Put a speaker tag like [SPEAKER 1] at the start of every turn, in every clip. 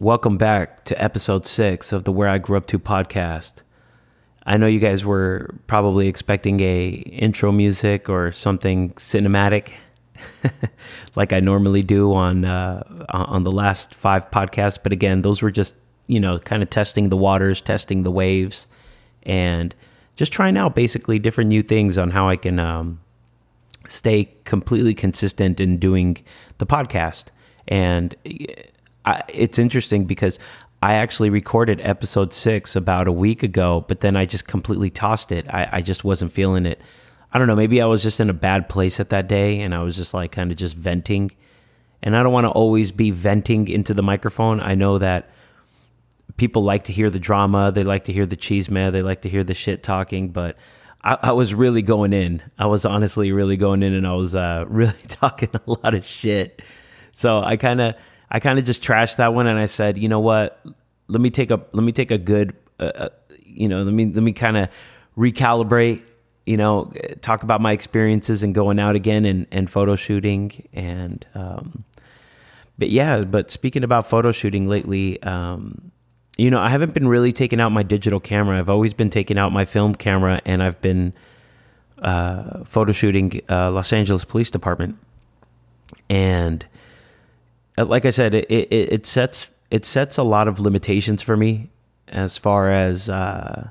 [SPEAKER 1] Welcome back to episode six of the Where I Grew Up to podcast. I know you guys were probably expecting a intro music or something cinematic, like I normally do on uh, on the last five podcasts. But again, those were just you know kind of testing the waters, testing the waves, and just trying out basically different new things on how I can um, stay completely consistent in doing the podcast. And I, it's interesting because I actually recorded episode six about a week ago, but then I just completely tossed it. I, I just wasn't feeling it. I don't know. Maybe I was just in a bad place at that day and I was just like kind of just venting. And I don't want to always be venting into the microphone. I know that people like to hear the drama, they like to hear the cheese man, they like to hear the shit talking, but I, I, was really going in. I was honestly really going in and I was uh, really talking a lot of shit. So I kind of I kind of just trashed that one and I said, you know what? Let me take a let me take a good, uh, uh you know, let me let me kind of recalibrate. You know, talk about my experiences and going out again and and photo shooting and. Um, but yeah, but speaking about photo shooting lately, um, you know, I haven't been really taking out my digital camera. I've always been taking out my film camera, and I've been uh, photo shooting uh, Los Angeles Police Department. And like I said, it, it, it sets it sets a lot of limitations for me as far as uh,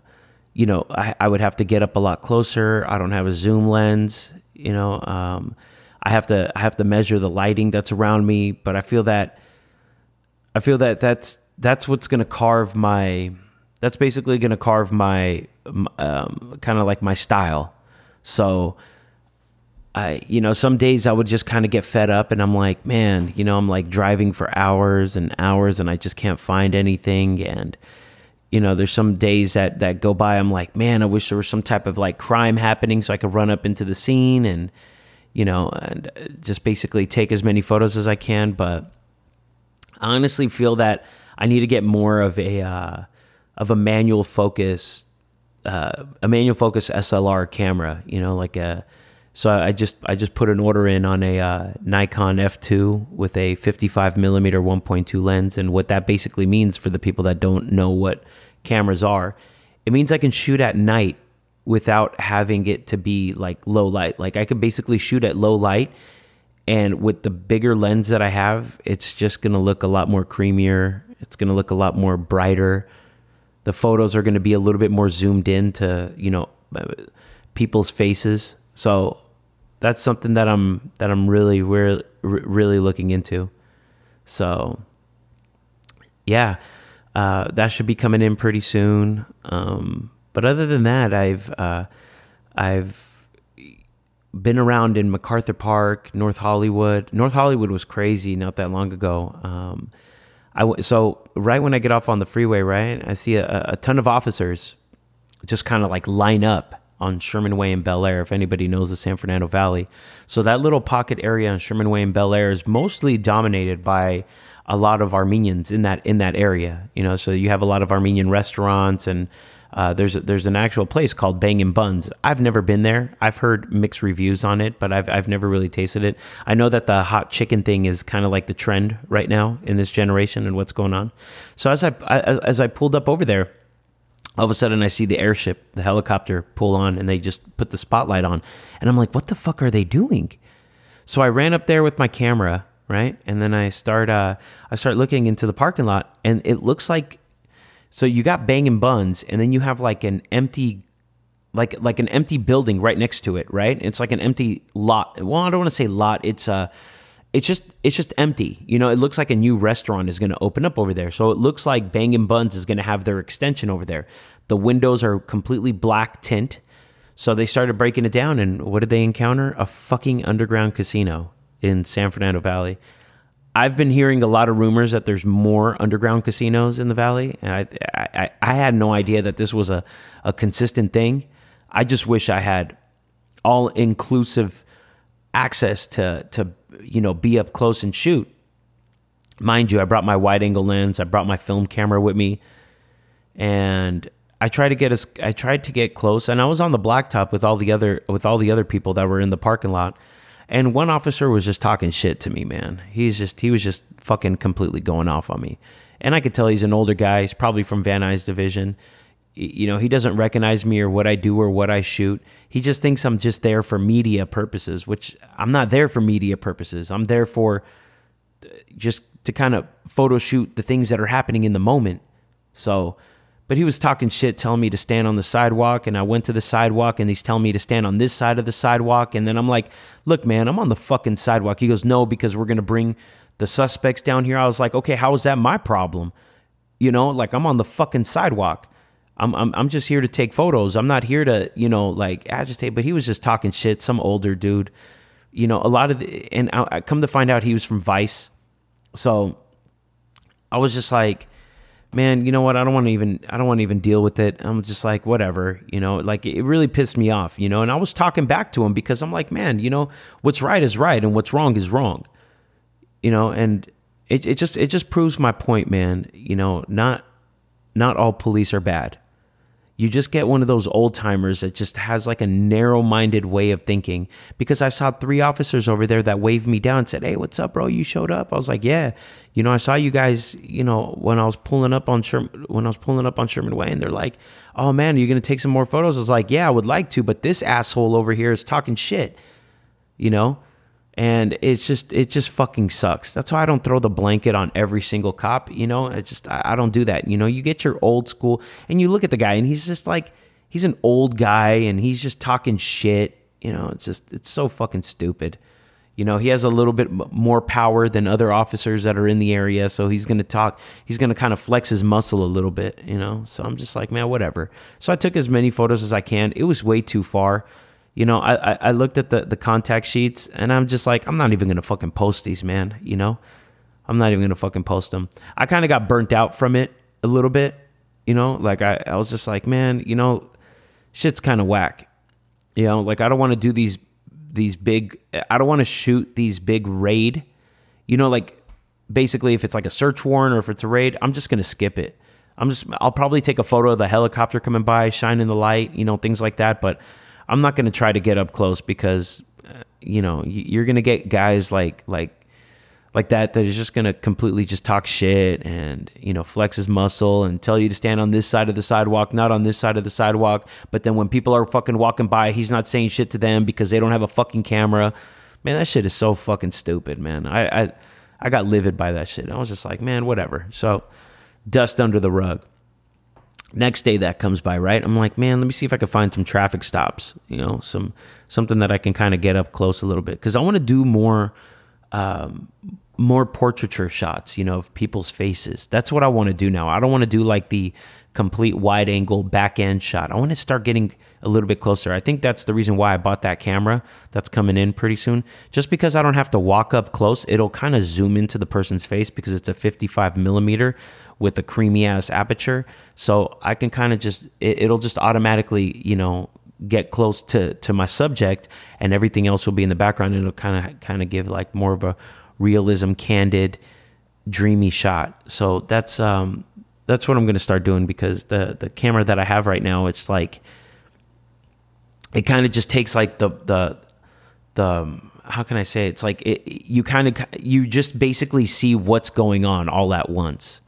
[SPEAKER 1] you know. I, I would have to get up a lot closer. I don't have a zoom lens. You know, um, I have to I have to measure the lighting that's around me. But I feel that I feel that that's that's what's going to carve my. That's basically going to carve my um, kind of like my style. So I, you know, some days I would just kind of get fed up and I'm like, man, you know, I'm like driving for hours and hours and I just can't find anything. And, you know, there's some days that, that go by. I'm like, man, I wish there was some type of like crime happening so I could run up into the scene and, you know, and uh, just basically take as many photos as I can. But I honestly feel that I need to get more of a, uh, of a manual focus, uh, a manual focus SLR camera, you know, like a, so I just I just put an order in on a uh, Nikon F2 with a 55 millimeter 1.2 lens, and what that basically means for the people that don't know what cameras are, it means I can shoot at night without having it to be like low light. Like I could basically shoot at low light, and with the bigger lens that I have, it's just gonna look a lot more creamier. It's gonna look a lot more brighter. The photos are gonna be a little bit more zoomed in to you know people's faces so that's something that I'm that I'm really really really looking into. So yeah, uh, that should be coming in pretty soon. Um, but other than that, I've uh, I've been around in MacArthur Park, North Hollywood. North Hollywood was crazy not that long ago. Um, I so right when I get off on the freeway, right, I see a, a ton of officers just kind of like line up on Sherman Way and Bel Air, if anybody knows the San Fernando Valley. So that little pocket area on Sherman Way and Bel Air is mostly dominated by a lot of Armenians in that in that area. You know, so you have a lot of Armenian restaurants and uh, there's there's an actual place called Bangin' Buns. I've never been there. I've heard mixed reviews on it, but I've I've never really tasted it. I know that the hot chicken thing is kind of like the trend right now in this generation and what's going on. So as I as I pulled up over there, all of a sudden I see the airship, the helicopter pull on and they just put the spotlight on. And I'm like, what the fuck are they doing? So I ran up there with my camera, right? And then I start uh I start looking into the parking lot and it looks like so you got Bangin' Buns and then you have like an empty like like an empty building right next to it, right? It's like an empty lot. Well, I don't want to say lot. It's a it's just it's just empty. You know, it looks like a new restaurant is going to open up over there. So it looks like Bangin' Buns is going to have their extension over there. The windows are completely black tint. So they started breaking it down, and what did they encounter? A fucking underground casino in San Fernando Valley. I've been hearing a lot of rumors that there's more underground casinos in the valley, and I I, I had no idea that this was a, a consistent thing. I just wish I had all inclusive access to to you know be up close and shoot. Mind you, I brought my wide angle lens, I brought my film camera with me, and I tried to get us I tried to get close, and I was on the blacktop with all the other with all the other people that were in the parking lot, And one officer was just talking shit to me, man. He's just he was just fucking completely going off on me. And I could tell he's an older guy. He's probably from Van Nuys division. You know, he doesn't recognize me or what I do or what I shoot. He just thinks I'm just there for media purposes, which I'm not there for media purposes. I'm there for uh, just to kind of photo shoot the things that are happening in the moment. So, but he was talking shit, telling me to stand on the sidewalk. And I went to the sidewalk and he's telling me to stand on this side of the sidewalk. And then I'm like, look, man, I'm on the fucking sidewalk. He goes, no, because we're going to bring the suspects down here. I was like, okay, how is that my problem? You know, like I'm on the fucking sidewalk. I'm, I'm, I'm just here to take photos. I'm not here to, you know, like agitate. But he was just talking shit. Some older dude, you know, a lot of the, and I, I come to find out he was from Vice. So I was just like, man, you know what? I don't want to even I don't want to even deal with it. I'm just like whatever, you know. Like it really pissed me off, you know. And I was talking back to him because I'm like, man, you know, what's right is right and what's wrong is wrong, you know. And it it just it just proves my point, man. You know, not not all police are bad you just get one of those old timers that just has like a narrow minded way of thinking. Because I saw three officers over there that waved me down and said, Hey, what's up, bro? You showed up. I was like, Yeah. You know, I saw you guys, you know, when I was pulling up on Sherman, when I was pulling up on Sherman Way, and they're like, Oh man, are you gonna take some more photos? I was like, Yeah, I would like to, but this asshole over here is talking shit. You know? And it's just it just fucking sucks. That's why i don't throw the blanket on every single cop you know? It just I, I, don't do that you know? You get your old school and you look at the guy and he's just like he's an old guy and he's just talking shit you know? It's just it's so fucking stupid. You know he has a little bit more power than other officers that are in the area so he's going to talk he's going to kind of flex his muscle a little bit you know? So i'm just like man whatever. So i took as many photos as i can. It was way too far you know, I, I looked at the, the contact sheets and I'm just like, I'm not even gonna fucking post these, man. You know, I'm not even gonna fucking post them. I kind of got burnt out from it a little bit. You know, like I, I was just like, man, you know, shit's kind of whack. You know, like I don't want to do these these big. I don't want to shoot these big raid. You know, like basically if it's like a search warrant or if it's a raid, I'm just gonna skip it. I'm just I'll probably take a photo of the helicopter coming by, shining the light, you know, things like that. But I'm not going to try to get up close because uh, you know you're going to get guys like like like that that is just going to completely just talk shit and you know flex his muscle and tell you to stand on this side of the sidewalk not on this side of the sidewalk. But then when people are fucking walking by he's not saying shit to them because they don't have a fucking camera. Man that shit is so fucking stupid man. I i, I got livid by that shit. I was just like man whatever. So dust under the rug next day that comes by right? I'm like man let me see if i can find some traffic stops you know some something that i can kind of get up close a little bit. Because i want to do more um, more portraiture shots you know of people's faces. That's what i want to do now. I don't want to do like the complete wide angle back end shot. I want to start getting a little bit closer. I think that's the reason why i bought that camera that's coming in pretty soon. Just because i don't have to walk up close it'll kind of zoom into the person's face because it's a 55 millimeter with a creamy ass aperture. So I can kind of just, it, it'll just automatically, you know, get close to, to my subject and everything else will be in the background. And it'll kind of, kind of give like more of a realism, candid, dreamy shot. So that's, um, that's what I'm going to start doing because the, the camera that I have right now, it's like, it kind of just takes like the, the, the, how can I say it? it's like it, you kind of you just basically see what's going on all at once.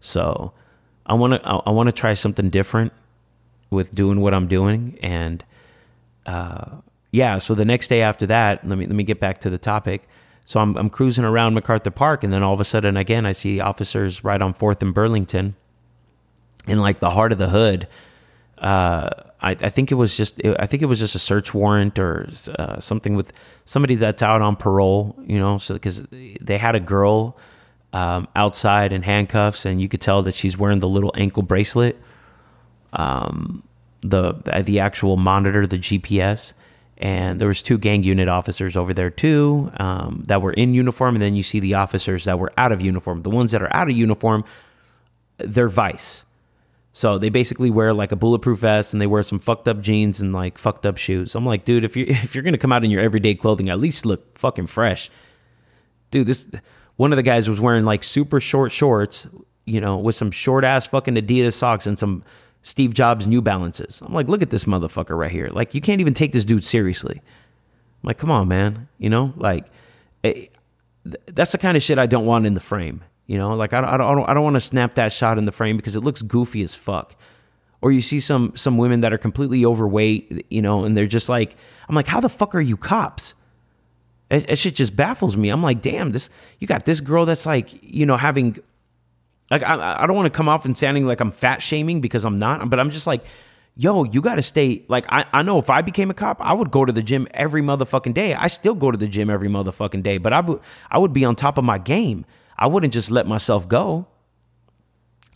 [SPEAKER 1] So I want to I want to try something different with doing what I'm doing and uh, yeah, so the next day after that, let me let me get back to the topic. So I'm I'm cruising around MacArthur Park and then all of a sudden again I see officers right on 4th and Burlington in like the heart of the hood. Uh, I, I think it was just I think it was just a search warrant or uh, something with somebody that's out on parole, you know, so because they had a girl um, outside in handcuffs, and you could tell that she's wearing the little ankle bracelet, um, the the actual monitor, the GPS. And there was two gang unit officers over there too um, that were in uniform, and then you see the officers that were out of uniform. The ones that are out of uniform, they're vice. So they basically wear like a bulletproof vest and they wear some fucked up jeans and like fucked up shoes. I'm like, dude, if you if you're gonna come out in your everyday clothing, at least look fucking fresh. Dude, this one of the guys was wearing like super short shorts, you know, with some short ass fucking Adidas socks and some Steve Jobs New Balances. I'm like, look at this motherfucker right here. Like, you can't even take this dude seriously. I'm like, come on, man. You know, like eh, it, that's the kind of shit I don't want in the frame. You know, like I don't, I don't, I don't want to snap that shot in the frame because it looks goofy as fuck. Or you see some some women that are completely overweight, you know, and they're just like, I'm like, how the fuck are you cops? It, it shit just baffles me. I'm like, damn, this you got this girl that's like, you know, having like I, I don't want to come off and sounding like I'm fat shaming because I'm not, but I'm just like, yo, you got to stay. Like, I, I know if I became a cop, I would go to the gym every motherfucking day. I still go to the gym every motherfucking day, but I would, I would be on top of my game. I wouldn't just let myself go.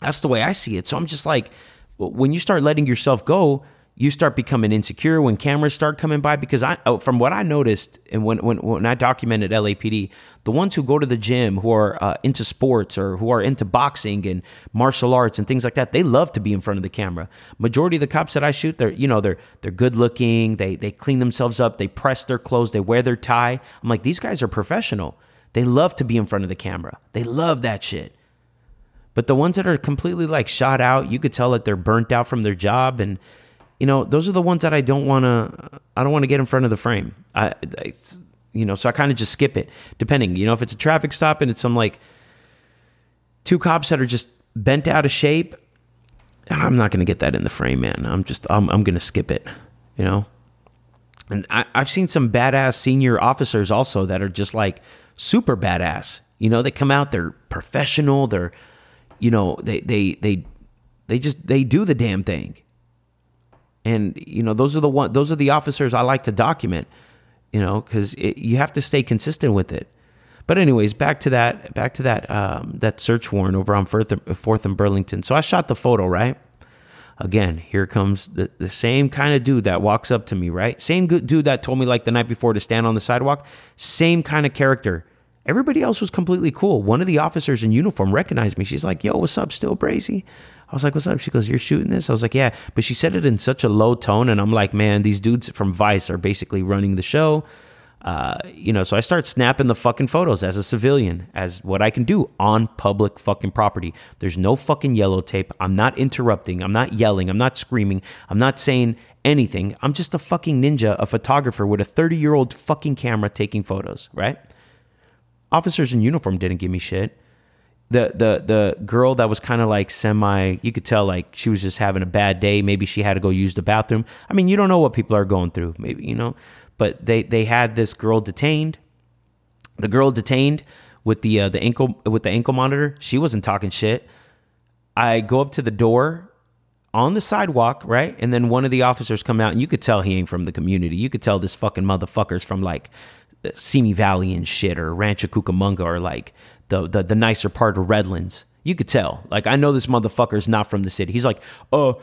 [SPEAKER 1] That's the way I see it. So I'm just like, when you start letting yourself go, you start becoming insecure when cameras start coming by because I oh, from what I noticed and when when when I documented LAPD the ones who go to the gym who are uh, into sports or who are into boxing and martial arts and things like that they love to be in front of the camera. Majority of the cops that I shoot they're you know they're they're good looking they they clean themselves up they press their clothes they wear their tie. I'm like these guys are professional. They love to be in front of the camera. They love that shit. But the ones that are completely like shot out you could tell that they're burnt out from their job and you know, those are the ones that I don't want to. I don't want to get in front of the frame. I, I you know, so I kind of just skip it. Depending, you know, if it's a traffic stop and it's some like two cops that are just bent out of shape, I'm not going to get that in the frame, man. I'm just, I'm, I'm going to skip it. You know, and I, I've seen some badass senior officers also that are just like super badass. You know, they come out, they're professional, they're, you know, they they they they just they do the damn thing and you know those are the one those are the officers I like to document you know because you have to stay consistent with it. But anyways back to that back to that um, that search warrant over on fourth, fourth and Burlington. So I shot the photo right? Again here comes the, the same kind of dude that walks up to me right? Same good dude that told me like the night before to stand on the sidewalk. Same kind of character. Everybody else was completely cool. One of the officers in uniform recognized me. She's like yo what's up? Still brazy I was like, what's up? She goes, you're shooting this? I was like, yeah. But she said it in such a low tone. And I'm like, man, these dudes from Vice are basically running the show. Uh, you know, so I start snapping the fucking photos as a civilian, as what I can do on public fucking property. There's no fucking yellow tape. I'm not interrupting. I'm not yelling. I'm not screaming. I'm not saying anything. I'm just a fucking ninja, a photographer with a 30 year old fucking camera taking photos, right? Officers in uniform didn't give me shit the the the girl that was kind of like semi you could tell like she was just having a bad day. Maybe she had to go use the bathroom. I mean you don't know what people are going through maybe you know? But they they had this girl detained. The girl detained with the uh, the ankle with the ankle monitor. She wasn't talking shit. I go up to the door on the sidewalk right? And then one of the officers come out and you could tell he ain't from the community. You could tell this fucking motherfucker's from like Simi Valley and shit or Rancho Cucamonga or like the, the the nicer part of Redlands. You could tell. Like I know this motherfucker's not from the city. He's like, uh,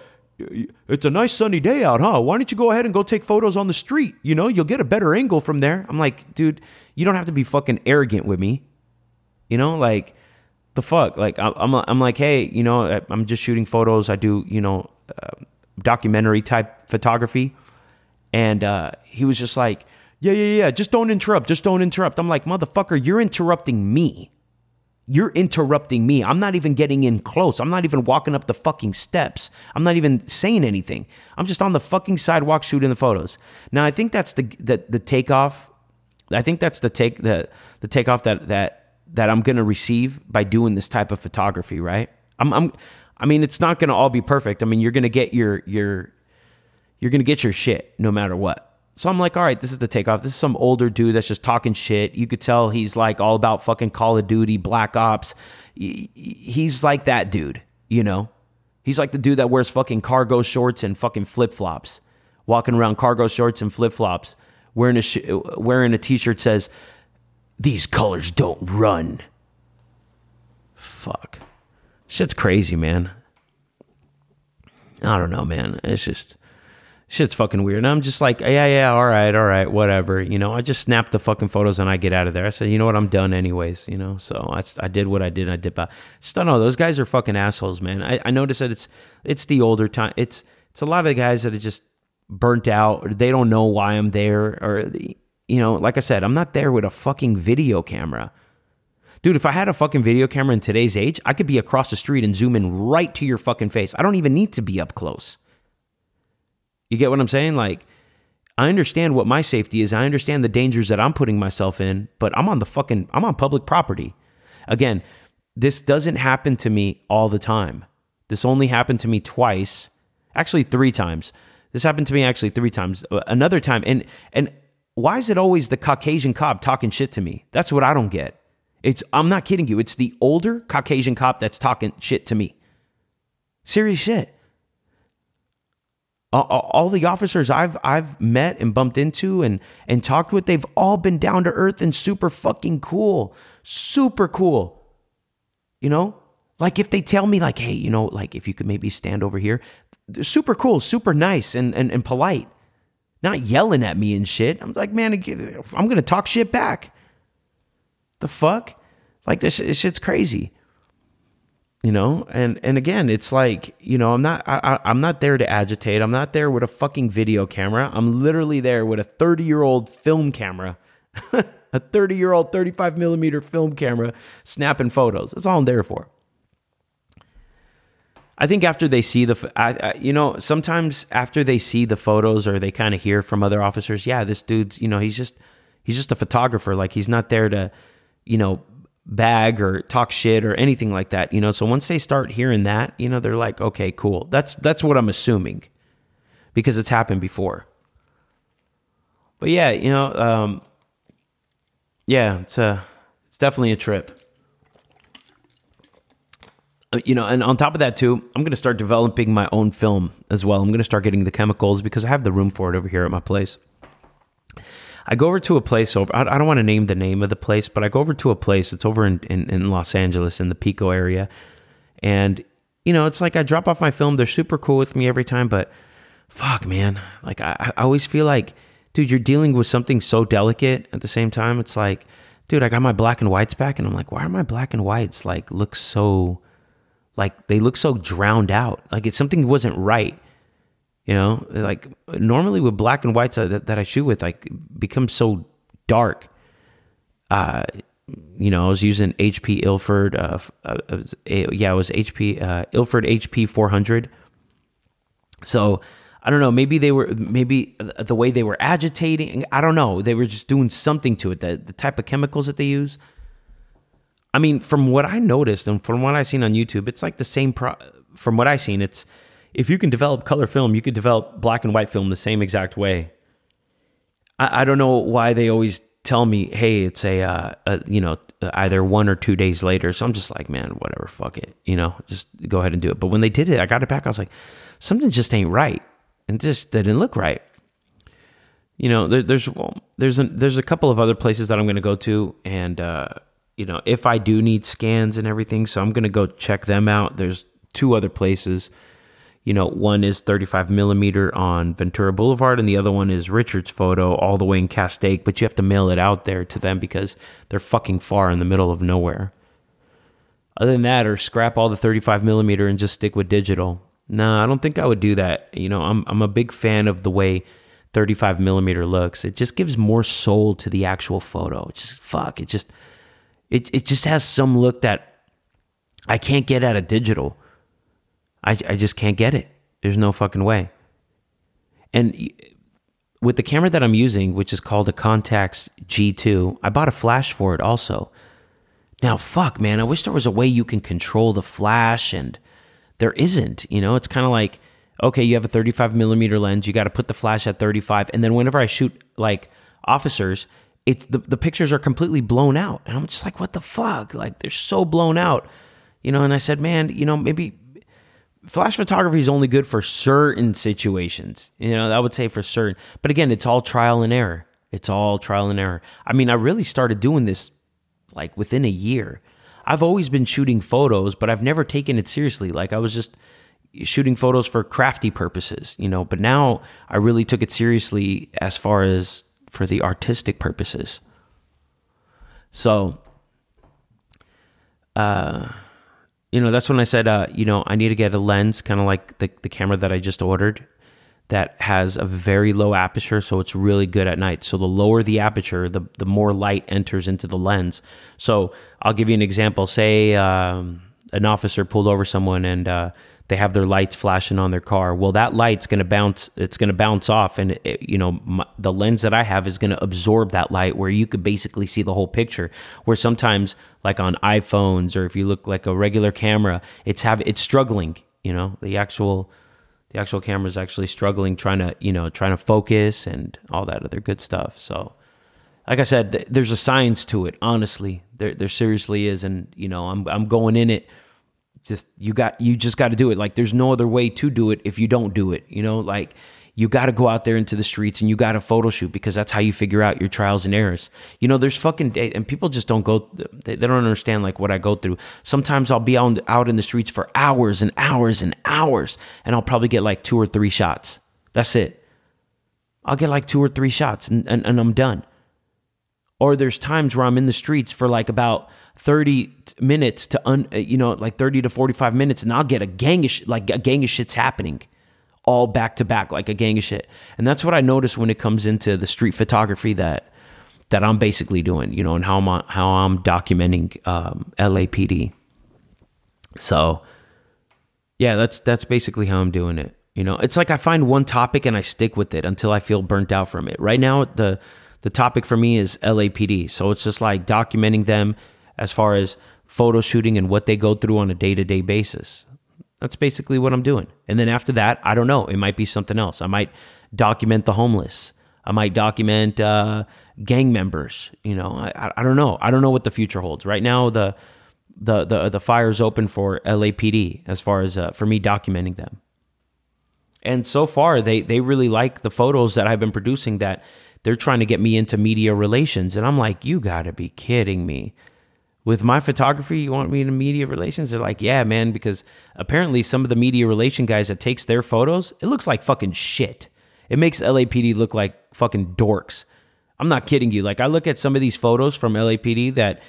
[SPEAKER 1] it's a nice sunny day out, huh? Why don't you go ahead and go take photos on the street? You know, you'll get a better angle from there. I'm like, dude, you don't have to be fucking arrogant with me. You know, like the fuck. Like I'm, I'm like, hey, you know, I'm just shooting photos. I do, you know, uh, documentary type photography, and uh, he was just like, yeah, yeah, yeah. Just don't interrupt. Just don't interrupt. I'm like, motherfucker, you're interrupting me. You're interrupting me. I'm not even getting in close. I'm not even walking up the fucking steps. I'm not even saying anything. I'm just on the fucking sidewalk shooting the photos. Now I think that's the the, the takeoff. I think that's the take the the takeoff that that that I'm gonna receive by doing this type of photography. Right? I'm I'm. I mean, it's not gonna all be perfect. I mean, you're gonna get your your you're gonna get your shit no matter what. So I'm like, all right, this is the takeoff. This is some older dude that's just talking shit. You could tell he's like all about fucking Call of Duty, Black Ops. He's like that dude, you know? He's like the dude that wears fucking cargo shorts and fucking flip flops, walking around cargo shorts and flip flops, wearing a sh- wearing a t-shirt says, "These colors don't run." Fuck, shit's crazy, man. I don't know, man. It's just shit's fucking weird. And I'm just like, yeah, yeah, all right, all right, whatever. You know, I just snap the fucking photos and I get out of there. I said, you know what, I'm done anyways. You know, so I, I did what I did. I did. But just don't know. Those guys are fucking assholes, man. I, I noticed that it's it's the older time. It's it's a lot of the guys that are just burnt out. They don't know why I'm there, or you know, like I said, I'm not there with a fucking video camera. Dude, if I had a fucking video camera in today's age, I could be across the street and zoom in right to your fucking face. I don't even need to be up close. You get what I'm saying? Like, I understand what my safety is. I understand the dangers that I'm putting myself in, but I'm on the fucking, I'm on public property. Again, this doesn't happen to me all the time. This only happened to me twice, actually three times. This happened to me actually three times. Uh, another time, and and why is it always the Caucasian cop talking shit to me? That's what I don't get. It's I'm not kidding you. It's the older Caucasian cop that's talking shit to me. Serious shit. All, the officers I've I've met and bumped into and and talked with, they've all been down to earth and super fucking cool, super cool. You know, like if they tell me like, hey, you know, like if you could maybe stand over here, super cool, super nice and and, and polite, not yelling at me and shit. I'm like, man, I'm gonna talk shit back. The fuck, like this, this shit's crazy you know? And and again it's like you know i'm not I, i'm not there to agitate. I'm not there with a fucking video camera. I'm literally there with a 30 year old film camera a 30 year old 35 millimeter film camera snapping photos. That's all i'm there for. I think after they see the I, I, you know sometimes after they see the photos or they kind of hear from other officers yeah this dude's you know he's just he's just a photographer. Like he's not there to you know bag or talk shit or anything like that, you know. So once they start hearing that, you know, they're like, okay, cool. That's that's what I'm assuming because it's happened before. But yeah, you know, um, yeah, it's a it's definitely a trip. Uh, you know, and on top of that too, I'm going to start developing my own film as well. I'm going to start getting the chemicals because I have the room for it over here at my place. I go over to a place over. I, don't want to name the name of the place, but I go over to a place. It's over in, in, in Los Angeles in the Pico area, and you know, it's like I drop off my film. They're super cool with me every time, but fuck, man, like I, I always feel like, dude, you're dealing with something so delicate at the same time. It's like, dude, I got my black and whites back, and I'm like, why are my black and whites like look so, like they look so drowned out? Like it's something wasn't right. You know, like normally with black and whites that, that I shoot with, like become so dark. Uh, you know, I was using HP Ilford. Uh, uh, yeah, it was HP uh, Ilford HP 400. So I don't know. Maybe they were maybe the way they were agitating. I don't know. They were just doing something to it. The the type of chemicals that they use. I mean, from what I noticed and from what I've seen on YouTube, it's like the same. Pro- from what I've seen, it's if you can develop color film, you could develop black and white film the same exact way. I, I don't know why they always tell me, hey, it's a, uh, a, you know, either one or two days later. So I'm just like, man, whatever, fuck it, you know, just go ahead and do it. But when they did it, I got it back. I was like, something just ain't right, and just didn't look right. You know, there, there's well, there's a, there's a couple of other places that I'm going to go to, and uh, you know, if I do need scans and everything, so I'm going to go check them out. There's two other places you know, one is 35 millimeter on Ventura Boulevard, and the other one is Richard's photo all the way in Castaic, but you have to mail it out there to them because they're fucking far in the middle of nowhere. Other than that, or scrap all the 35 millimeter and just stick with digital. No, I don't think I would do that. You know, I'm I'm a big fan of the way 35 millimeter looks. It just gives more soul to the actual photo. It just fuck. It just it it just has some look that I can't get out of digital. I, I just can't get it. There's no fucking way. And with the camera that I'm using, which is called a Contax G2, I bought a flash for it also. Now, fuck, man, I wish there was a way you can control the flash, and there isn't. You know, it's kind of like, okay, you have a 35 millimeter lens, you got to put the flash at 35, and then whenever I shoot like officers, it's the, the pictures are completely blown out, and I'm just like, what the fuck? Like they're so blown out, you know. And I said, man, you know, maybe flash photography is only good for certain situations. You know, I would say for certain. But again, it's all trial and error. It's all trial and error. I mean, I really started doing this like within a year. I've always been shooting photos, but I've never taken it seriously. Like I was just shooting photos for crafty purposes, you know, but now I really took it seriously as far as for the artistic purposes. So uh you know, that's when I said, uh, you know, I need to get a lens, kind of like the, the camera that I just ordered, that has a very low aperture, so it's really good at night. So the lower the aperture, the the more light enters into the lens. So I'll give you an example. Say, um, an officer pulled over someone and uh, they have their lights flashing on their car. Well, that light's going to bounce. It's going to bounce off, and it, you know my, the lens that I have is going to absorb that light, where you could basically see the whole picture. Where sometimes, like on iPhones, or if you look like a regular camera, it's have it's struggling. You know, the actual the actual camera is actually struggling, trying to you know trying to focus and all that other good stuff. So, like I said, th- there's a science to it. Honestly, there there seriously is, and you know I'm I'm going in it just you got you just got to do it. Like there's no other way to do it if you don't do it you know? Like you got to go out there into the streets and you got to photo shoot because that's how you figure out your trials and errors. You know there's fucking day, and people just don't go they, they don't understand like what i go through. Sometimes i'll be out, out in the streets for hours and hours and hours and i'll probably get like two or three shots. That's it. I'll get like two or three shots and, and, and i'm done. Or there's times where i'm in the streets for like about 30 minutes to un, uh, you know like 30 to 45 minutes and I'll get a gang of sh- like a gang of shit's happening all back to back like a gang of shit. And that's what I notice when it comes into the street photography that that I'm basically doing, you know, and how I'm how I'm documenting um, LAPD. So yeah, that's that's basically how I'm doing it. You know, it's like I find one topic and I stick with it until I feel burnt out from it. Right now the the topic for me is LAPD. So it's just like documenting them as far as photo shooting and what they go through on a day to day basis. That's basically what I'm doing. And then after that, I don't know. It might be something else. I might document the homeless. I might document uh, gang members. You know, I, I don't know. I don't know what the future holds. Right now, the the the the is open for LAPD as far as uh, for me documenting them. And so far, they they really like the photos that I've been producing. That they're trying to get me into media relations, and I'm like, you got to be kidding me with my photography, you want me in media relations? They're like, yeah, man, because apparently some of the media relation guys that takes their photos, it looks like fucking shit. It makes LAPD look like fucking dorks. I'm not kidding you. Like I look at some of these photos from LAPD that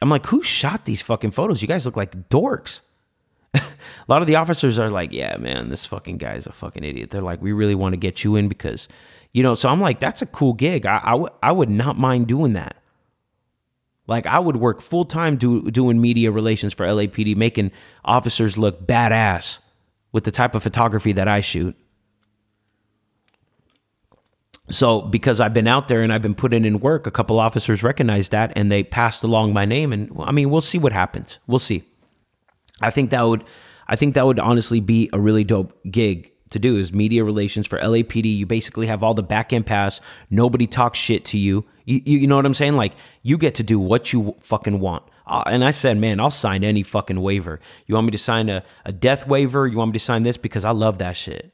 [SPEAKER 1] I'm like, who shot these fucking photos? You guys look like dorks. a lot of the officers are like, yeah, man, this fucking guy is a fucking idiot. They're like, we really want to get you in because, you know, so I'm like, that's a cool gig. I, I, w- I would not mind doing that. Like I would work full time do, doing media relations for LAPD, making officers look badass with the type of photography that I shoot. So because I've been out there and I've been putting in work, a couple officers recognized that and they passed along my name. And I mean, we'll see what happens. We'll see. I think that would, I think that would honestly be a really dope gig to do is media relations for LAPD. You basically have all the back end pass. Nobody talks shit to you. You, you know what I'm saying? Like you get to do what you fucking want. Uh, and I said, man, I'll sign any fucking waiver. You want me to sign a, a death waiver? You want me to sign this? Because I love that shit.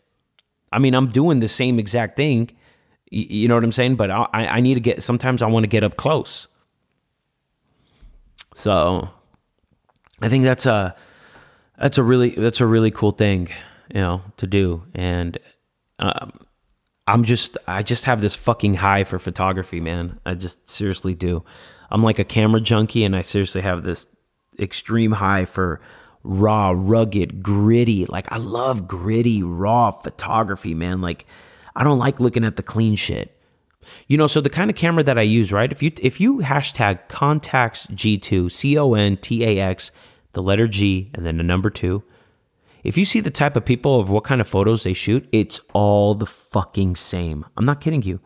[SPEAKER 1] I mean, I'm doing the same exact thing. You, you know what I'm saying? But I, I need to get, sometimes I want to get up close. So I think that's a, that's a really, that's a really cool thing, you know, to do. And, um, I'm just I just have this fucking high for photography, man. I just seriously do. I'm like a camera junkie and I seriously have this extreme high for raw, rugged, gritty. Like I love gritty, raw photography, man. Like I don't like looking at the clean shit. You know, so the kind of camera that I use, right? If you if you hashtag Contax G2, C O N T A X, the letter G and then the number 2, if you see the type of people of what kind of photos they shoot, it's all the fucking same. I'm not kidding you.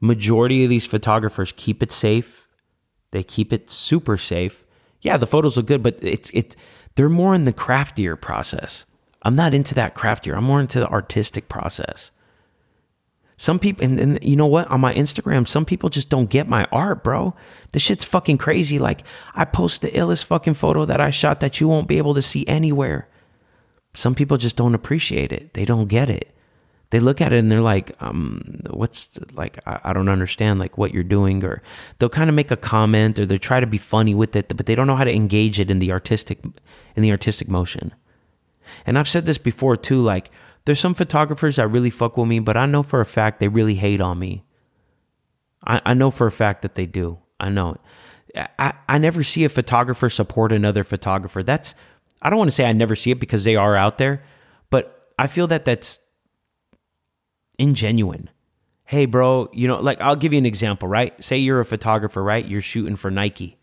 [SPEAKER 1] Majority of these photographers keep it safe. They keep it super safe. Yeah, the photos look good, but it's it they're more in the craftier process. I'm not into that craftier. I'm more into the artistic process. Some people, and, and, you know what? On my Instagram, some people just don't get my art, bro. This shit's fucking crazy. Like, I post the illest fucking photo that I shot that you won't be able to see anywhere. Some people just don't appreciate it. They don't get it. They look at it and they're like, um, what's like, I, I don't understand like what you're doing. Or they'll kind of make a comment or they try to be funny with it, but they don't know how to engage it in the artistic, in the artistic motion. And I've said this before too, like there's some photographers that really fuck with me, but I know for a fact they really hate on me. I, I know for a fact that they do. I know it. I, I never see a photographer support another photographer. That's I don't want to say I never see it because they are out there, but I feel that that's ingenuine. Hey, bro, you know, like I'll give you an example, right? Say you're a photographer, right? You're shooting for Nike.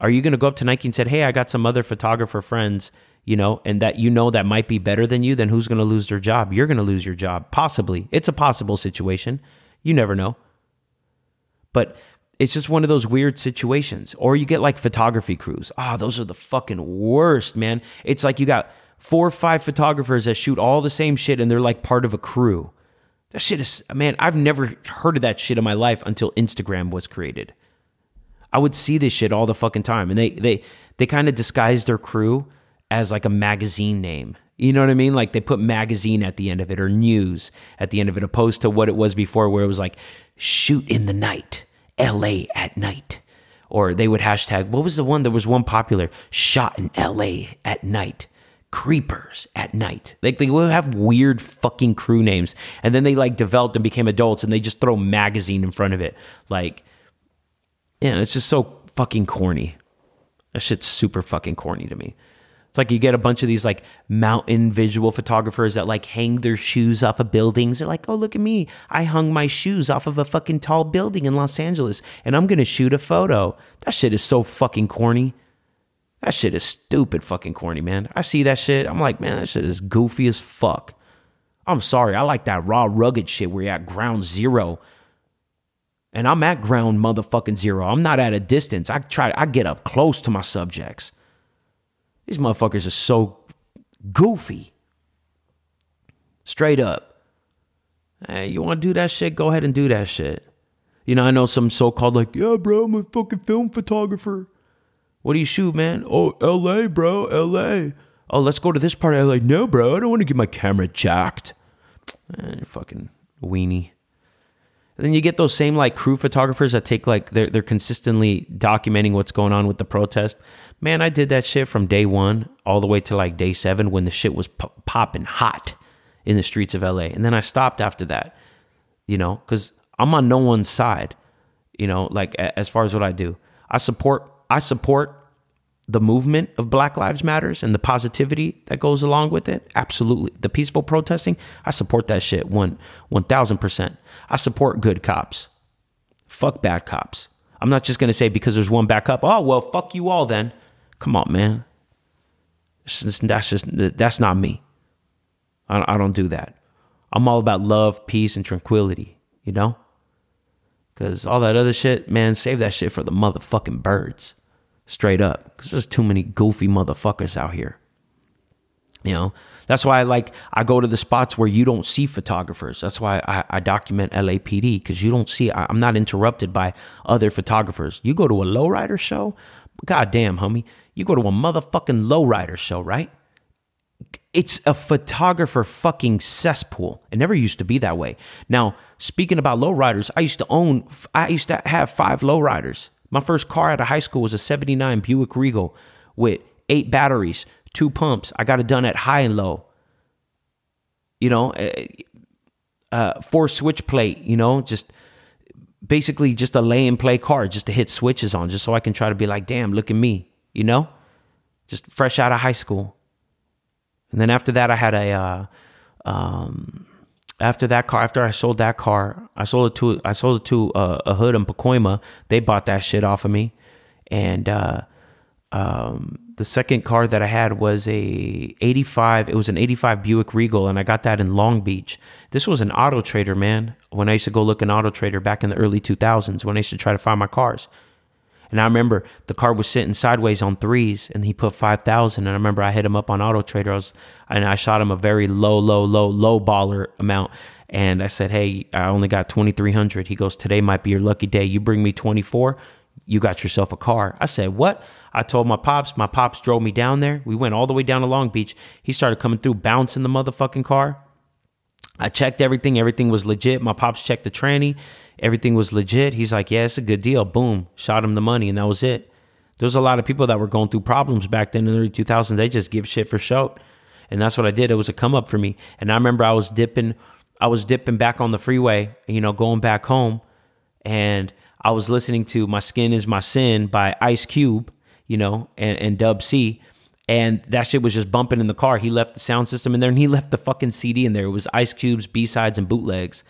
[SPEAKER 1] Are you going to go up to Nike and said, "Hey, I got some other photographer friends, you know, and that you know that might be better than you?" Then who's going to lose their job? You're going to lose your job, possibly. It's a possible situation. You never know. But it's just one of those weird situations. Or you get like photography crews. Ah, oh, those are the fucking worst, man. It's like you got four or five photographers that shoot all the same shit and they're like part of a crew. That shit is, man, I've never heard of that shit in my life until Instagram was created. I would see this shit all the fucking time. And they they they kind of disguise their crew as like a magazine name. You know what I mean? Like they put magazine at the end of it or news at the end of it, opposed to what it was before, where it was like shoot in the night, LA at night. Or they would hashtag, what was the one? There was one popular shot in LA at night creepers at night. Like they will have weird fucking crew names. And then they like developed and became adults and they just throw magazine in front of it. Like, yeah, it's just so fucking corny. That shit's super fucking corny to me. It's like you get a bunch of these like mountain visual photographers that like hang their shoes off of buildings. They're like, oh, look at me. I hung my shoes off of a fucking tall building in Los Angeles and I'm going to shoot a photo. That shit is so fucking corny. That shit is stupid fucking corny, man. I see that shit. I'm like, man, that shit is goofy as fuck. I'm sorry. I like that raw, rugged shit where you're at ground zero. And I'm at ground motherfucking zero. I'm not at a distance. I try, I get up close to my subjects. These motherfuckers are so goofy. Straight up. Hey, you want to do that shit? Go ahead and do that shit. You know, I know some so called, like, yeah, bro, I'm a fucking film photographer. What do you shoot, man? Oh, LA, bro, LA. Oh, let's go to this part of LA. No, bro, I don't want to get my camera jacked. Eh, fucking weenie. And then you get those same like crew photographers that take like they're they're consistently documenting what's going on with the protest. Man, I did that shit from day one all the way to like day seven when the shit was p- popping hot in the streets of LA, and then I stopped after that. You know, because I'm on no one's side. You know, like as far as what I do, I support I support the movement of Black Lives Matters and the positivity that goes along with it. Absolutely. The peaceful protesting, I support that shit one one thousand percent. I support good cops. Fuck bad cops. I'm not just gonna say because there's one back up, oh well fuck you all then. Come on, man. That's just that's not me. I, I don't do that. I'm all about love, peace, and tranquility, you know? Because all that other shit, man, save that shit for the motherfucking birds straight up because there's too many goofy motherfuckers out here you know that's why i like i go to the spots where you don't see photographers that's why i, I document lapd because you don't see I, i'm not interrupted by other photographers you go to a lowrider show god damn homie you go to a motherfucking lowrider show right it's a photographer fucking cesspool. It never used to be that way. Now, speaking about lowriders, I used to own, I used to have five lowriders. My first car out of high school was a 79 Buick Regal with eight batteries, two pumps. I got it done at high and low. You know, eh, uh, four switch plate, you know, just basically just a lay and play car just to hit switches on, just so I can try to be like, damn, look at me, you know, just fresh out of high school. And then after that, I had a, uh, um, after that car, after I sold that car, I sold it to I sold it to uh, a hood in Pacoima. They bought that shit off of me, and uh, um, the second car that I had was a '85. It was an '85 Buick Regal, and I got that in Long Beach. This was an Auto Trader, man. When I used to go look in Auto Trader back in the early 2000s, when I used to try to find my cars. And I remember the car was sitting sideways on threes, and he put five thousand. And I remember I hit him up on Auto Trader. I was, and I shot him a very low, low, low, low baller amount. And I said, "Hey, I only got twenty three hundred. He goes, "Today might be your lucky day. You bring me twenty four, you got yourself a car." I said, "What?" I told my pops. My pops drove me down there. We went all the way down to Long Beach. He started coming through, bouncing the motherfucking car. I checked everything. Everything was legit. My pops checked the tranny. Everything was legit. He's like, yeah, it's a good deal. Boom. Shot him the money, and that was it. There was a lot of people that were going through problems back then in the early 2000s. They just give shit for show. And that's what I did. It was a come up for me. And I remember I was dipping, I was dipping back on the freeway, you know, going back home. And I was listening to My Skin Is My Sin by Ice Cube, you know, and, and Dub C and that shit was just bumping in the car. He left the sound system in there and he left the fucking CD in there. It was Ice Cube's B sides and bootlegs.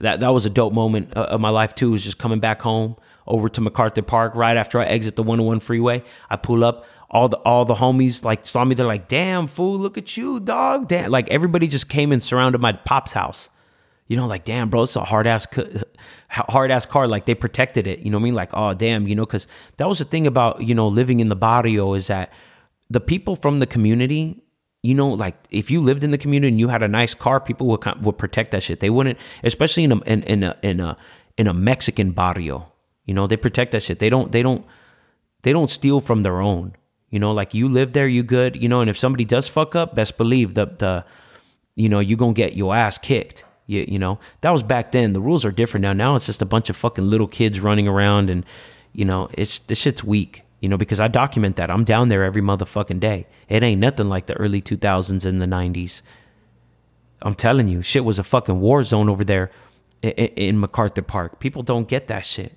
[SPEAKER 1] That that was a dope moment uh, of my life too. Was just coming back home over to MacArthur Park right after I exit the 101 freeway. I pull up. All the all the homies like saw me. They're like, "Damn fool, look at you, dog!" Damn, like everybody just came and surrounded my pop's house. You know, like, damn, bro, it's a hard ass, hard ass car. Like they protected it. You know what I mean? Like, oh, damn, you know, because that was the thing about you know living in the barrio is that the people from the community you know, like if you lived in the community and you had a nice car, people would would protect that shit. They wouldn't, especially in a in, in a in a in a Mexican barrio. You know, they protect that shit. They don't they don't they don't steal from their own. You know, like you live there, you good. You know, and if somebody does fuck up, best believe the the you know you gonna get your ass kicked. You you know that was back then. The rules are different now. Now it's just a bunch of fucking little kids running around, and you know it's this shit's weak you know, because I document that. I'm down there every motherfucking day. It ain't nothing like the early 2000s and the 90s. I'm telling you, shit was a fucking war zone over there in MacArthur Park. People don't get that shit.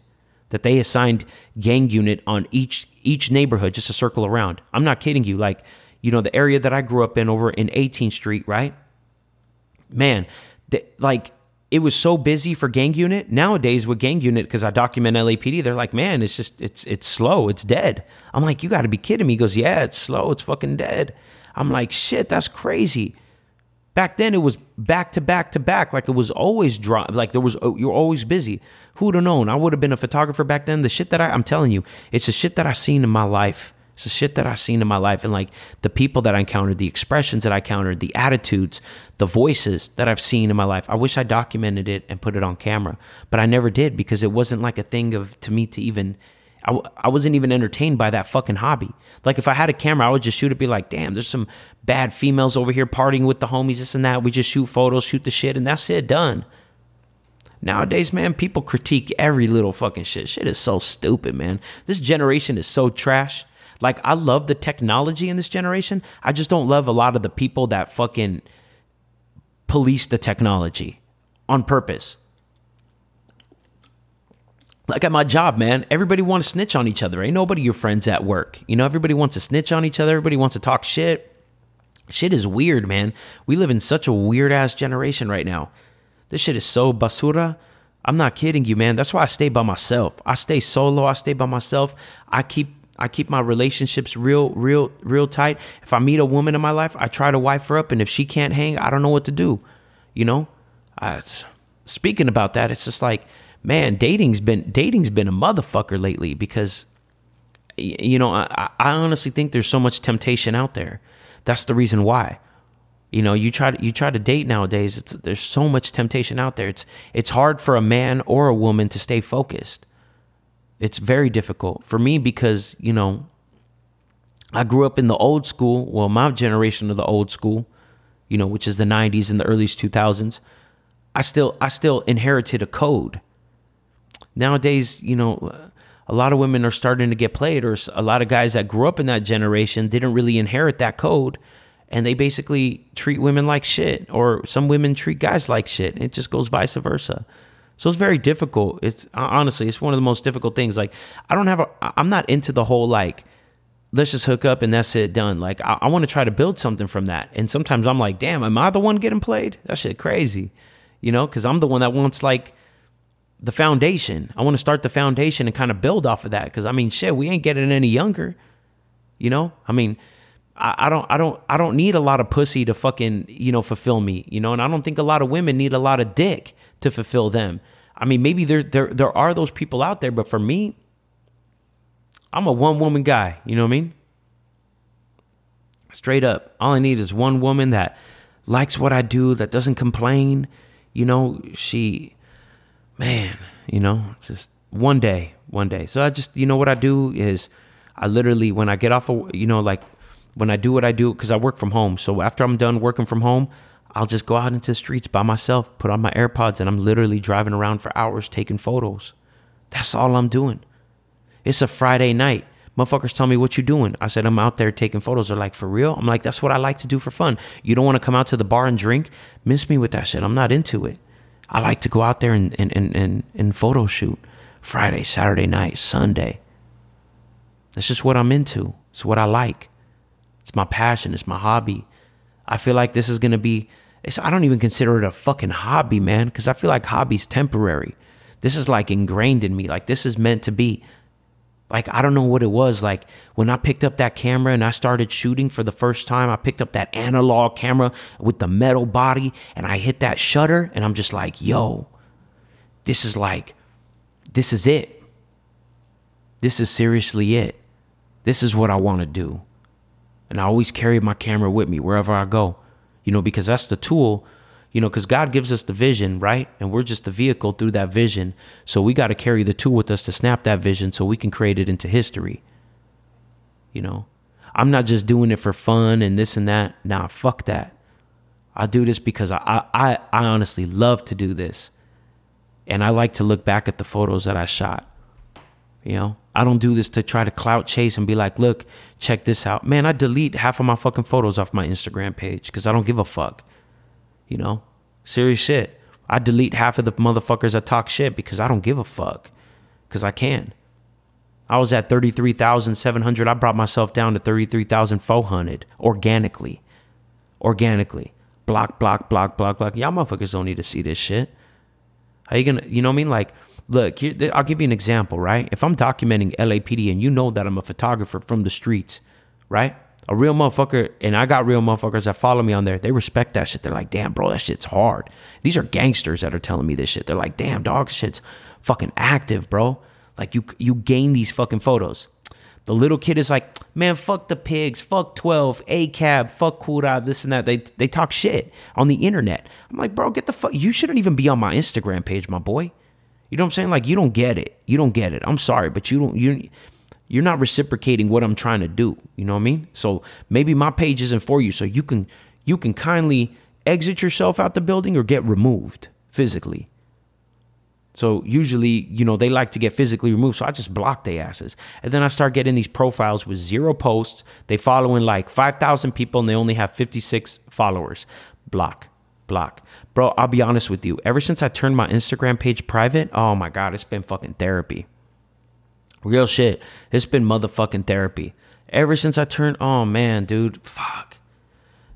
[SPEAKER 1] That they assigned gang unit on each each neighborhood just to circle around. I'm not kidding you. Like, you know, the area that I grew up in over in 18th Street, right? Man, the, like it was so busy for gang unit. Nowadays with gang unit, because I document LAPD, they're like, man, it's just it's it's slow, it's dead. I'm like, you got to be kidding me. He goes, yeah, it's slow, it's fucking dead. I'm like, shit, that's crazy. Back then it was back to back to back, like it was always dry. Like there was, you're always busy. Who would have known? I would have been a photographer back then. The shit that I, I'm telling you, it's the shit that I seen in my life it's the shit that I've seen in my life and like the people that I encountered, the expressions that I encountered, the attitudes, the voices that I've seen in my life. I wish I documented it and put it on camera, but I never did because it wasn't like a thing of to me to even. I, I wasn't even entertained by that fucking hobby. Like if I had a camera, I would just shoot it, be like, damn, there's some bad females over here partying with the homies, this and that. We just shoot photos, shoot the shit, and that's it, done. Nowadays, man, people critique every little fucking shit. Shit is so stupid, man. This generation is so trash. Like I love the technology in this generation. I just don't love a lot of the people that fucking police the technology on purpose. Like at my job, man, everybody wants to snitch on each other. Ain't nobody your friends at work. You know, everybody wants to snitch on each other. Everybody wants to talk shit. Shit is weird, man. We live in such a weird ass generation right now. This shit is so basura. I'm not kidding you, man. That's why I stay by myself. I stay solo. I stay by myself. I keep I keep my relationships real, real, real tight. If I meet a woman in my life, I try to wife her up, and if she can't hang, I don't know what to do. You know, I, speaking about that, it's just like, man, dating's been dating's been a motherfucker lately because, you know, I, I honestly think there's so much temptation out there. That's the reason why. You know, you try to you try to date nowadays. There's so much temptation out there. It's it's hard for a man or a woman to stay focused it's very difficult for me because, you know, I grew up in the old school, well, my generation of the old school, you know, which is the 90s and the early 2000s. I still I still inherited a code. Nowadays, you know, a lot of women are starting to get played or a lot of guys that grew up in that generation didn't really inherit that code and they basically treat women like shit or some women treat guys like shit. It just goes vice versa. So it's very difficult. It's uh, honestly, it's one of the most difficult things. Like, I don't have a, I'm not into the whole like, let's just hook up and that's it done. Like, I, I want to try to build something from that. And sometimes I'm like, damn, am I the one getting played? That shit crazy, you know? Because I'm the one that wants like the foundation. I want to start the foundation and kind of build off of that. Because I mean, shit, we ain't getting any younger, you know? I mean, I don't, I don't, I don't need a lot of pussy to fucking, you know, fulfill me, you know? And I don't think a lot of women need a lot of dick to fulfill them. I mean, maybe there there there are those people out there, but for me, I'm a one woman guy. You know what I mean? Straight up, all I need is one woman that likes what I do, that doesn't complain. You know, she, man, you know, just one day, one day. So I just, you know, what I do is I literally, when I get off of, you know, like when I do what I do, because I work from home. So after I'm done working from home, I'll just go out into the streets by myself, put on my AirPods, and I'm literally driving around for hours taking photos. That's all I'm doing. It's a Friday night. Motherfuckers tell me what you doing. I said I'm out there taking photos. They're like, for real? I'm like, that's what I like to do for fun. You don't want to come out to the bar and drink? Miss me with that shit. I'm not into it. I like to go out there and and, and, and, and photo shoot. Friday, Saturday night, Sunday. That's just what I'm into. It's what I like. It's my passion. It's my hobby. I feel like this is gonna be it's, I don't even consider it a fucking hobby, man, because I feel like hobby's temporary. This is like ingrained in me. Like this is meant to be. Like I don't know what it was. Like when I picked up that camera and I started shooting for the first time, I picked up that analog camera with the metal body and I hit that shutter and I'm just like, yo, this is like, this is it. This is seriously it. This is what I want to do. And I always carry my camera with me wherever I go, you know, because that's the tool you know, because God gives us the vision, right? And we're just the vehicle through that vision. So we got to carry the tool with us to snap that vision so we can create it into history. You know, I'm not just doing it for fun and this and that. Nah, fuck that. I do this because I, I, I honestly love to do this. And I like to look back at the photos that I shot. You know, I don't do this to try to clout chase and be like, look, check this out. Man, I delete half of my fucking photos off my Instagram page because I don't give a fuck. You know, serious shit. I delete half of the motherfuckers that talk shit because I don't give a fuck. Because I can. I was at 33,700. I brought myself down to 33,400 organically. Organically. Block, block, block, block, block. Y'all motherfuckers don't need to see this shit. How you gonna, you know what I mean? Like, look, here, I'll give you an example, right? If I'm documenting LAPD and you know that I'm a photographer from the streets, right? a real motherfucker, and I got real motherfuckers that follow me on there. They respect that shit. They're like, damn, bro, that shit's hard. These are gangsters that are telling me this shit. They're like, damn, dog, shit's fucking active, bro. Like you, you gain these fucking photos. The little kid is like, man, fuck the pigs, fuck 12, ACAB, fuck Kura, this and that. They they talk shit on the internet. I'm like, bro, get the fuck. You shouldn't even be on my Instagram page, my boy. You know what I'm saying? Like, you don't get it. You don't get it. I'm sorry, but you don't. You you're not reciprocating what I'm trying to do. You know what I mean? So maybe my page isn't for you. So you can you can kindly exit yourself out the building or get removed physically. So usually, you know, they like to get physically removed. So I just block their asses. And then I start getting these profiles with zero posts. They follow in like 5,000 people and they only have 56 followers. Block, block. Bro, I'll be honest with you. Ever since I turned my Instagram page private, oh my God, it's been fucking therapy. Real shit. It's been motherfucking therapy. Ever since I turned, oh man, dude, fuck.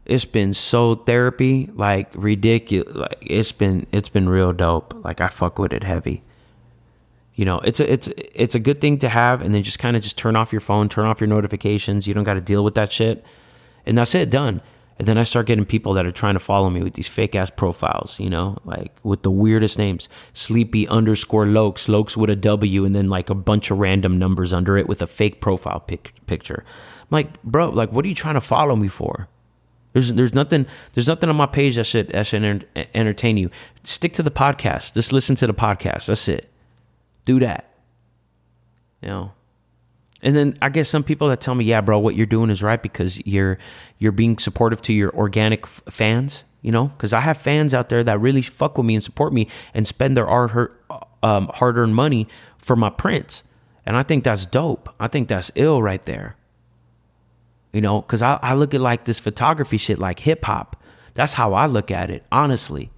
[SPEAKER 1] It's been so therapy, like ridiculous. Like it's been, it's been real dope. Like I fuck with it heavy. You know, it's a, it's, it's a good thing to have, and then just kind of just turn off your phone, turn off your notifications. You don't got to deal with that shit, and that's it. Done. And then I start getting people that are trying to follow me with these fake ass profiles, you know, like with the weirdest names. Sleepy underscore Lokes, Lokes with a W, and then like a bunch of random numbers under it with a fake profile pic- picture. I'm like, bro, like, what are you trying to follow me for? There's there's nothing there's nothing on my page that should that should entertain you. Stick to the podcast. Just listen to the podcast. That's it. Do that. You know. And then I guess some people that tell me, "Yeah, bro, what you're doing is right because you're you're being supportive to your organic f- fans." You know, because I have fans out there that really fuck with me and support me and spend their hard um, hard earned money for my prints, and I think that's dope. I think that's ill right there. You know, because I, I look at like this photography shit like hip hop. That's how I look at it, honestly.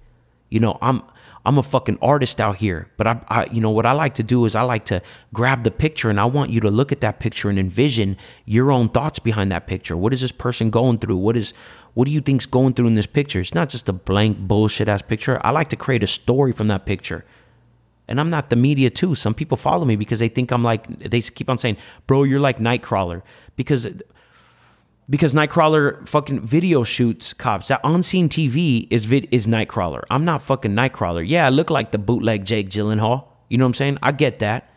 [SPEAKER 1] You know, I'm I'm a fucking artist out here. But I, I, you know, what I like to do is I like to grab the picture and I want you to look at that picture and envision your own thoughts behind that picture. What is this person going through? What is, what do you think's going through in this picture? It's not just a blank bullshit ass picture. I like to create a story from that picture. And I'm not the media too. Some people follow me because they think I'm like, they keep on saying, bro, you're like Nightcrawler. Because because Nightcrawler fucking video shoots cops. That on scene TV is vid- is Nightcrawler. I'm not fucking Nightcrawler. Yeah, I look like the bootleg Jake Gyllenhaal. You know what I'm saying? I get that.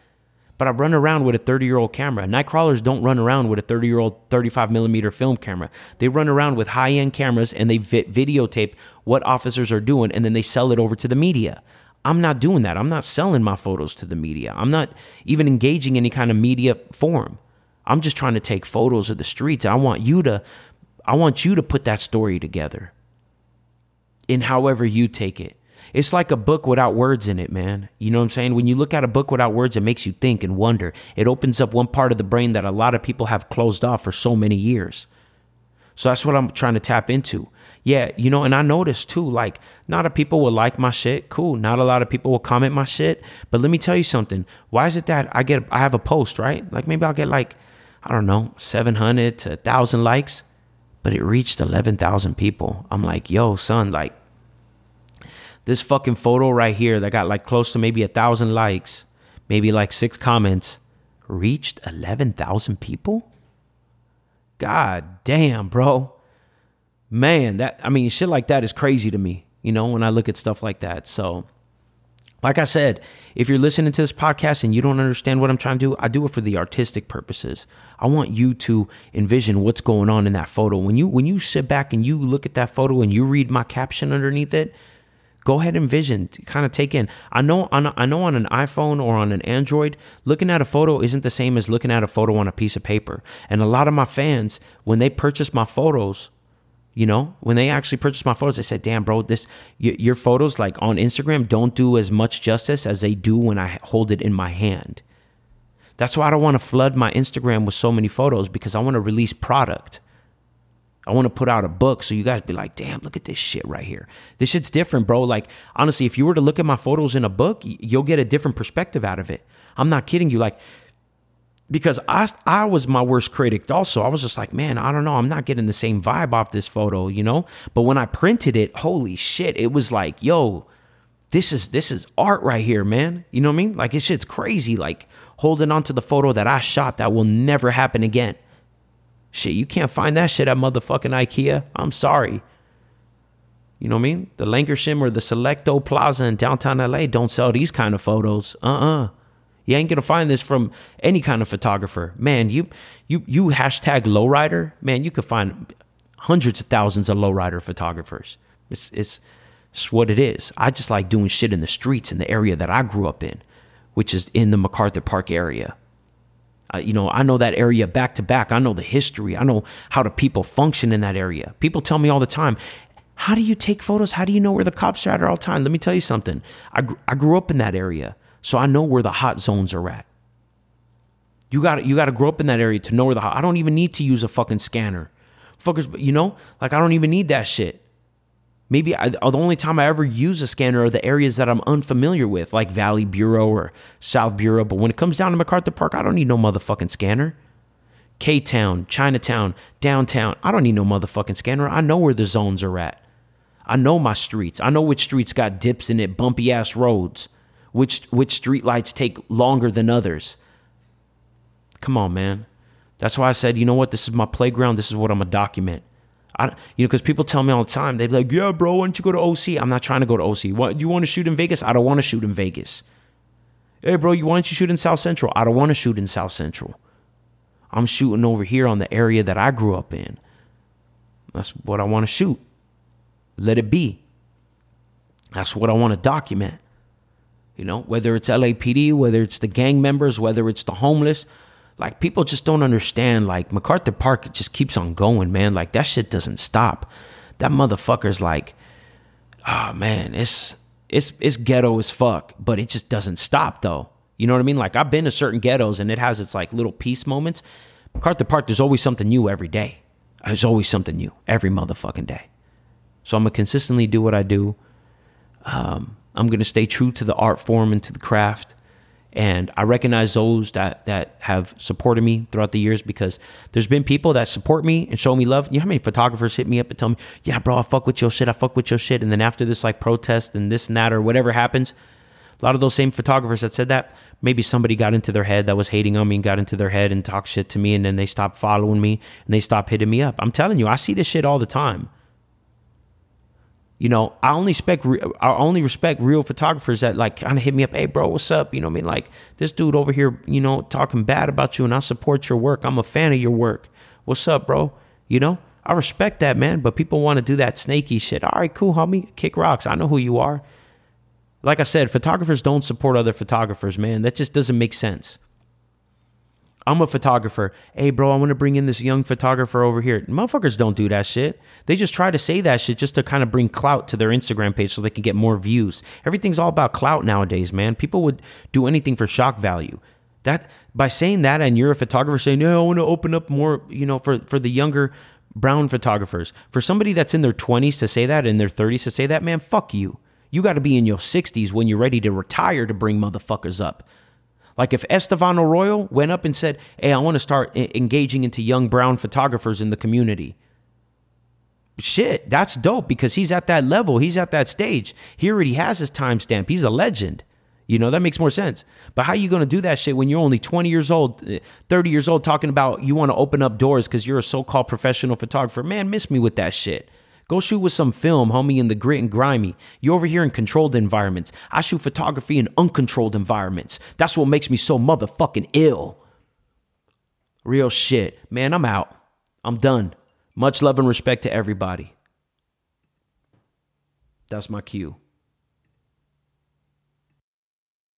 [SPEAKER 1] But I run around with a 30 year old camera. Nightcrawlers don't run around with a 30 year old 35 millimeter film camera. They run around with high end cameras and they vi- videotape what officers are doing and then they sell it over to the media. I'm not doing that. I'm not selling my photos to the media. I'm not even engaging any kind of media form. I'm just trying to take photos of the streets. I want you to I want you to put that story together. In however you take it. It's like a book without words in it, man. You know what I'm saying? When you look at a book without words, it makes you think and wonder. It opens up one part of the brain that a lot of people have closed off for so many years. So that's what I'm trying to tap into. Yeah, you know, and I noticed too, like, not a people will like my shit. Cool. Not a lot of people will comment my shit. But let me tell you something. Why is it that I get I have a post, right? Like maybe I'll get like I don't know, 700 to 1,000 likes, but it reached 11,000 people. I'm like, yo, son, like, this fucking photo right here that got like close to maybe a thousand likes, maybe like six comments, reached 11,000 people? God damn, bro. Man, that, I mean, shit like that is crazy to me, you know, when I look at stuff like that. So, like I said, if you're listening to this podcast and you don't understand what I'm trying to do, I do it for the artistic purposes. I want you to envision what's going on in that photo. When you when you sit back and you look at that photo and you read my caption underneath it, go ahead and vision, kind of take in. I know on I know on an iPhone or on an Android, looking at a photo isn't the same as looking at a photo on a piece of paper. And a lot of my fans, when they purchase my photos, you know, when they actually purchased my photos, they said, "Damn, bro, this your photos like on Instagram don't do as much justice as they do when I hold it in my hand." That's why I don't want to flood my Instagram with so many photos because I want to release product. I want to put out a book so you guys be like, damn, look at this shit right here. This shit's different, bro. Like, honestly, if you were to look at my photos in a book, you'll get a different perspective out of it. I'm not kidding you. Like, because I I was my worst critic also. I was just like, man, I don't know, I'm not getting the same vibe off this photo, you know? But when I printed it, holy shit, it was like, yo, this is this is art right here, man. You know what I mean? Like it's shit's crazy like holding on to the photo that I shot that will never happen again. Shit, you can't find that shit at motherfucking IKEA. I'm sorry. You know what I mean? The Lankershim or the Selecto Plaza in downtown LA don't sell these kind of photos. Uh-uh. You ain't gonna find this from any kind of photographer. Man, you you you hashtag lowrider, man, you could find hundreds of thousands of lowrider photographers. It's it's it's what it is. I just like doing shit in the streets in the area that I grew up in, which is in the MacArthur Park area. Uh, you know, I know that area back to back. I know the history. I know how the people function in that area. People tell me all the time, how do you take photos? How do you know where the cops are at all the time? Let me tell you something. I, gr- I grew up in that area. So I know where the hot zones are at. You got you got to grow up in that area to know where the hot. I don't even need to use a fucking scanner, fuckers. You know, like I don't even need that shit. Maybe I, the only time I ever use a scanner are the areas that I'm unfamiliar with, like Valley Bureau or South Bureau. But when it comes down to MacArthur Park, I don't need no motherfucking scanner. K Town, Chinatown, downtown. I don't need no motherfucking scanner. I know where the zones are at. I know my streets. I know which streets got dips in it, bumpy ass roads which which street lights take longer than others. Come on, man. That's why I said, you know what? This is my playground. This is what I'm gonna document. I, you know, because people tell me all the time, they're like, "Yeah, bro, why don't you go to OC?" I'm not trying to go to OC. What? Do you want to shoot in Vegas? I don't want to shoot in Vegas. Hey, bro, you why don't you shoot in South Central? I don't want to shoot in South Central. I'm shooting over here on the area that I grew up in. That's what I want to shoot. Let it be. That's what I want to document. You know, whether it's LAPD, whether it's the gang members, whether it's the homeless, like people just don't understand. Like MacArthur Park just keeps on going, man. Like that shit doesn't stop. That motherfucker's like, oh man, it's it's it's ghetto as fuck, but it just doesn't stop though. You know what I mean? Like I've been to certain ghettos and it has its like little peace moments. MacArthur Park, there's always something new every day. There's always something new every motherfucking day. So I'm gonna consistently do what I do. Um, I'm going to stay true to the art form and to the craft. And I recognize those that, that have supported me throughout the years because there's been people that support me and show me love. You know how many photographers hit me up and tell me, yeah, bro, I fuck with your shit. I fuck with your shit. And then after this like protest and this and that or whatever happens, a lot of those same photographers that said that, maybe somebody got into their head that was hating on me and got into their head and talked shit to me. And then they stopped following me and they stopped hitting me up. I'm telling you, I see this shit all the time. You know, I only respect I only respect real photographers that like kind of hit me up. Hey, bro, what's up? You know, I mean, like this dude over here, you know, talking bad about you, and I support your work. I'm a fan of your work. What's up, bro? You know, I respect that, man. But people want to do that snaky shit. All right, cool, homie. Kick rocks. I know who you are. Like I said, photographers don't support other photographers, man. That just doesn't make sense. I'm a photographer. Hey, bro, I want to bring in this young photographer over here. Motherfuckers don't do that shit. They just try to say that shit just to kind of bring clout to their Instagram page so they can get more views. Everything's all about clout nowadays, man. People would do anything for shock value. That by saying that, and you're a photographer saying, "No, I want to open up more," you know, for for the younger brown photographers. For somebody that's in their 20s to say that, in their 30s to say that, man, fuck you. You got to be in your 60s when you're ready to retire to bring motherfuckers up. Like if Estevan Oriol went up and said, "Hey, I want to start engaging into young brown photographers in the community." shit, that's dope because he's at that level. He's at that stage. He already has his timestamp. He's a legend. You know, that makes more sense. But how you going to do that shit when you're only 20 years old, eh, 30 years old, talking about you want to open up doors because you're a so called professional photographer? Man, miss me with that shit. Go shoot with some film, homie, in the grit and grimy. You're over here in controlled environments. I shoot photography in uncontrolled environments. That's what makes me so motherfucking ill. Real shit. Man, I'm out. I'm done. Much love and respect to everybody. That's my cue.